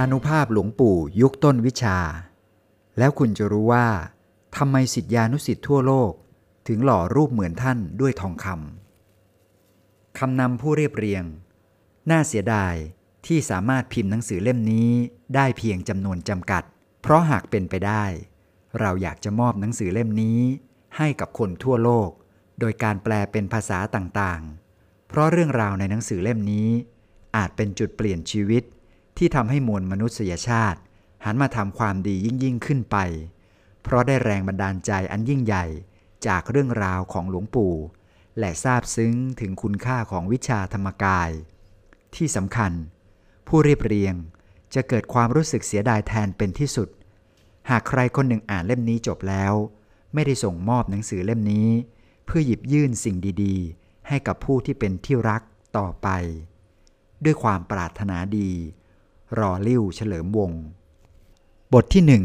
อนุภาพหลวงปู่ยุคต้นวิชา แล้วคุณจะรู้ว่าทำไมสิทธิานุสิทธิ์ทั่วโลก ถึงหล่อรูปเหมือนท่านด้วยทองคำคำนำผู้เรียบเรียง น่าเสียดายที่สามารถพิมพ์หนังสือเล่มนี้ได้เพียงจำนวนจำกัด เพราะหากเป็นไปได้ เราอยากจะมอบหนังสือเล่มนี้ ให้กับคนทั่วโลก โดยการแปลเป็นภาษาต่างๆ เพราะเรื่องราวในหนังสือเล่มนี้ อาจเป็นจุดเปลี่ยนชีวิต ที่ทำให้มวลมนุษยชาติ หันมาทำความดียิ่งยิ่งขึ้นไป เพราะได้แรงบันดาลใจอันยิ่งใหญ่จากเรื่องราวของหลวงปู่ และทราบซึ้งถึงคุณค่าของวิชาธรรมกาย ที่สำคัญ ผู้เรียบเรียงจะเกิดความรู้สึกเสียดายแทนเป็นที่สุด หากใครคนหนึ่งอ่านเล่มนี้จบแล้ว ไม่ได้ส่งมอบหนังสือเล่มนี้ เพื่อหยิบยื่นสิ่งดี ๆ ให้กับผู้ที่เป็นที่รักต่อไป ด้วยความปรารถนาดี รอลิ้วเฉลิมวง บทที่หนึ่ง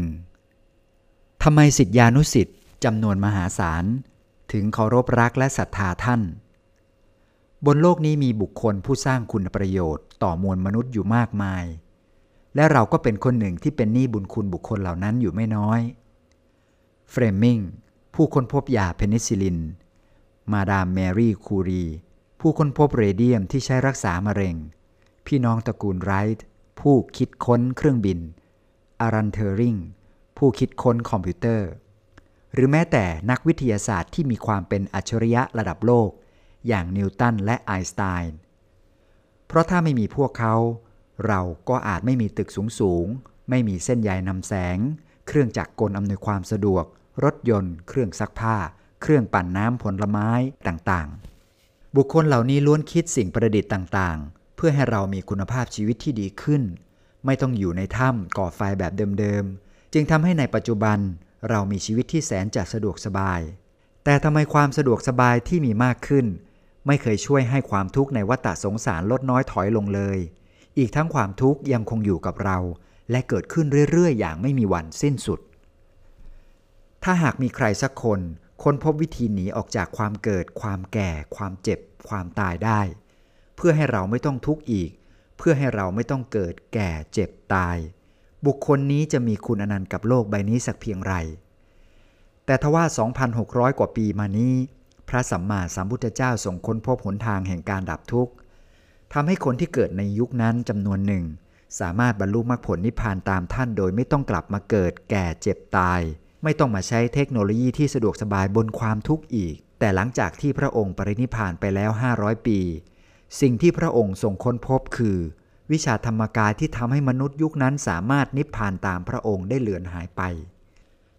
ทำไมสิทธิานุสิทธิ์จำนวนมหาศาล ถึงเคารพรักและศรัทธาท่าน บนโลกนี้มีบุคคลผู้สร้างคุณประโยชน์ต่อมวลมนุษย์อยู่มากมาย และเราก็เป็นคนหนึ่งที่เป็นหนี้บุญคุณบุคคลเหล่านั้นอยู่ไม่น้อย เฟลมิงผู้ค้นพบยาเพนิซิลิน มาดามแมรี่คูรี ผู้ค้นพบเรเดียมที่ใช้รักษามะเร็ง พี่น้องตระกูลไรท์ ผู้คิดค้นเครื่องบินอลัน ทัวริงผู้คิดค้นคอมพิวเตอร์ หรือแม้แต่นักวิทยาศาสตร์ที่มีความเป็นอัจฉริยะระดับโลก อย่างนิวตันและไอน์สไตน์เพราะถ้าไม่มีพวกเขา เราก็อาจไม่มีตึกสูงสูงไม่มีเส้นใยนำแสง เครื่องจักรกลอำนวยความสะดวก รถยนต์ เครื่องซักผ้า เครื่องปั่นน้ำผลไม้ต่างๆ บุคคลเหล่านี้ล้วนคิดสิ่งประดิษฐ์ต่างๆ พื่อให้เรามีคุณภาพชีวิตที่ดีขึ้น ไม่ต้องอยู่ในถ้ำก่อไฟแบบเดิมๆ จึงทำให้ในปัจจุบันเรามีชีวิตที่แสนจะสะดวกสบาย แต่ทำไมความสะดวกสบายที่มีมากขึ้น ไม่เคยช่วยให้ความทุกข์ในวัฏสงสารลดน้อยถอยลงเลย อีกทั้งความทุกข์ยังคงอยู่กับเรา และเกิดขึ้นเรื่อยๆ อย่างไม่มีวันสิ้นสุด ถ้าหากมีใครสักคนค้นพบวิธีหนีออกจากความเกิด ความแก่ ความเจ็บ ความตายได้ เพื่อให้เราไม่ต้องทุกข์อีก เพื่อให้เราไม่ต้องเกิดแก่เจ็บตาย บุคคลนี้จะมีคุณอนันต์กับโลกใบนี้สักเพียงไร แต่ทว่า 2,600 กว่าปีมานี้ พระสัมมาสัมพุทธเจ้าทรงค้นพบหนทางแห่งการดับทุกข์ทำให้คนที่เกิดในยุคนั้นจำนวนหนึ่ง สามารถบรรลุมรรคผลนิพพานตามท่านโดยไม่ต้องกลับมาเกิดแก่เจ็บตาย ไม่ต้องมาใช้เทคโนโลยีที่สะดวกสบายบนความทุกข์อีก แต่หลังจากที่พระองค์ปรินิพพานไปแล้ว 500 ปี สิ่งที่พระองค์ทรงค้นพบคือ วิชาธรรมกายที่ทำให้มนุษย์ยุคนั้นสามารถนิพพานตามพระองค์ได้เลือนหายไป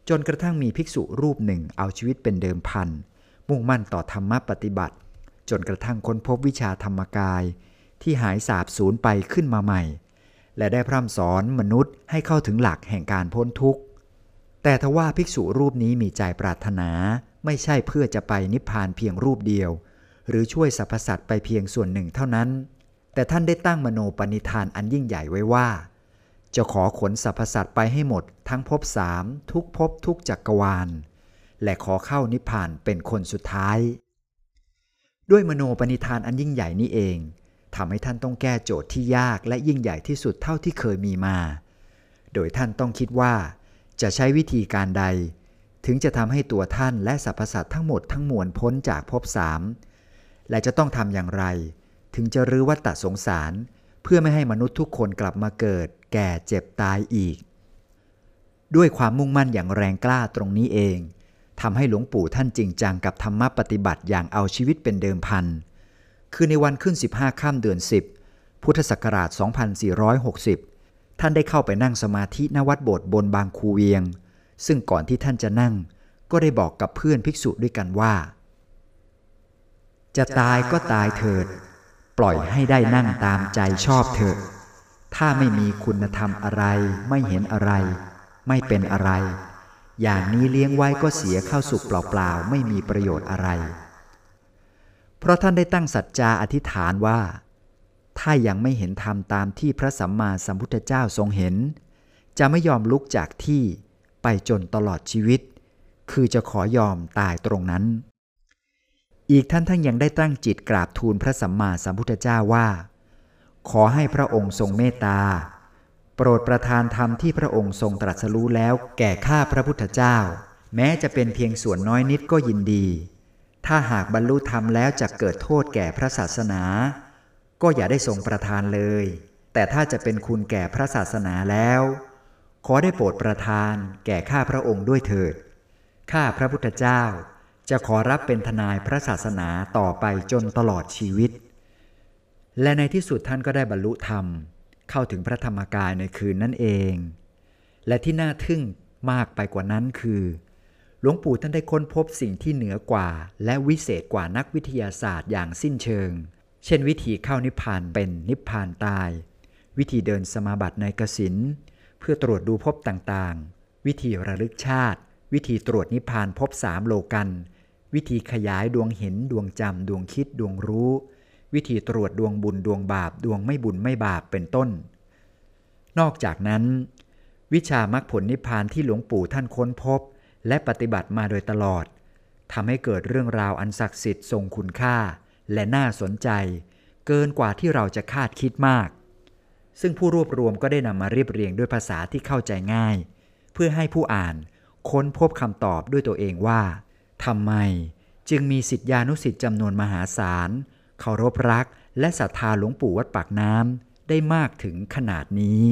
จนกระทั่งมีภิกษุรูปหนึ่งเอาชีวิตเป็นเดิมพัน มุ่งมั่นต่อธรรมปฏิบัติ จนกระทั่งค้นพบวิชาธรรมกาย ที่หายสาบสูญไปขึ้นมาใหม่ และได้พร่ำสอนมนุษย์ให้เข้าถึงหลักแห่งการพ้นทุกข์ แต่ทว่าภิกษุรูปนี้มีใจปรารถนาไม่ใช่เพื่อจะไปนิพพานเพียงรูปเดียว หรือช่วยสรรพสัตว์ไปเพียงส่วนหนึ่งเท่านั้น แต่ท่านได้ตั้งมโนปณิธานอันยิ่งใหญ่ไว้ว่า จะขอขนสรรพสัตว์ไปให้หมดทั้งภพสามทุกภพทุกจักรวาล และขอเข้านิพพานเป็นคนสุดท้าย ด้วยมโนปณิธานอันยิ่งใหญ่นี้เองทำให้ท่านต้องแก้โจทย์ที่ยากและยิ่งใหญ่ที่สุดเท่าที่เคยมีมา โดยท่านต้องคิดว่า จะใช้วิธีการใด ถึงจะทำให้ตัวท่านและสรรพสัตว์ทั้งหมดทั้งมวลพ้นจากภพสาม และจะต้องทำอย่างไร ถึงจะรื้อวัฏสงสาร เพื่อไม่ให้มนุษย์ทุกคนกลับมาเกิด แก่เจ็บตายอีก ด้วยความมุ่งมั่นอย่างแรงกล้าตรงนี้เองทำให้หลวงปู่ท่านจริงจังกับธรรมปฏิบัติอย่างเอาชีวิตเป็นเดิมพัน คือในวันขึ้น 15ข้ามเดือน 10 พุทธศักราช 2460 ท่านได้เข้าไปนั่งสมาธิณวัดโบสถ์บนบางคูเวียง ซึ่งก่อนที่ท่านจะนั่ง ก็ได้บอกกับเพื่อนภิกษุด้วยกันว่า จะตายก็ตายเถิด ปล่อยให้ได้นั่งตามใจชอบเถอะถ้าไม่มีคุณธรรมอะไรไม่เห็นอะไร ไม่เป็นอะไร อย่างนี้เลี้ยงไว้ก็เสียเข้าสุกเปล่าๆไม่มีประโยชน์อะไร เพราะท่านได้ตั้งสัจจาอธิษฐานว่า ถ้ายังไม่เห็นธรรมตามที่พระสัมมาสัมพุทธเจ้าทรงเห็น จะไม่ยอมลุกจากที่ไปจนตลอดชีวิต คือจะขอยอมตายตรงนั้น อีกท่านทั้งยังได้ตั้งจิตกราบทูลพระสัมมาสัมพุทธเจ้าว่า ขอให้พระองค์ทรงเมตตา โปรดประทานธรรมที่พระองค์ทรงตรัสรู้แล้วแก่ข้าพระพุทธเจ้า แม้จะเป็นเพียงส่วนน้อยนิดก็ยินดี ถ้าหากบรรลุธรรมแล้วจะเกิดโทษแก่พระศาสนา ก็อย่าได้ทรงประทานเลย แต่ถ้าจะเป็นคุณแก่พระศาสนาแล้ว ขอได้โปรดประทานแก่ข้าพระองค์ด้วยเถิด ข้าพระพุทธเจ้า จะขอรับเป็นทนายพระศาสนาต่อไปจนตลอดชีวิต และในที่สุดท่านก็ได้บรรลุธรรม เข้าถึงพระธรรมกายในคืนนั่นเอง และที่น่าทึ่งมากไปกว่านั้นคือ หลวงปู่ท่านได้ค้นพบสิ่งที่เหนือกว่า และวิเศษกว่านักวิทยาศาสตร์อย่างสิ้นเชิง เช่นวิธีเข้านิพพานเป็นนิพพานตาย วิธีเดินสมาบัติในกสินเพื่อตรวจดูภพต่างๆ วิธีระลึกชาติ วิธีตรวจนิพพานภพสามโลกัน วิธีขยายดวงเห็นดวงจำดวงคิดดวงรู้ วิธีตรวจดวงบุญดวงบาปดวงไม่บุญไม่บาปเป็นต้น นอกจากนั้น วิชามรรคผลนิพพานที่หลวงปู่ท่านค้นพบ และปฏิบัติมาโดยตลอดทำให้เกิดเรื่องราวอันศักดิ์สิทธิ์ทรงคุณค่า และน่าสนใจ เกินกว่าที่เราจะคาดคิดมาก ซึ่งผู้รวบรวมก็ได้นำมาเรียบเรียงด้วยภาษาที่เข้าใจง่าย เพื่อให้ผู้อ่านค้นพบคำตอบด้วยตัวเองว่า ทำไมจึงมีสิทธิานุสิทธิ์จำนวนมหาศาลเคารพรักและศรัทธาหลวงปู่วัดปากน้ำได้มากถึงขนาดนี้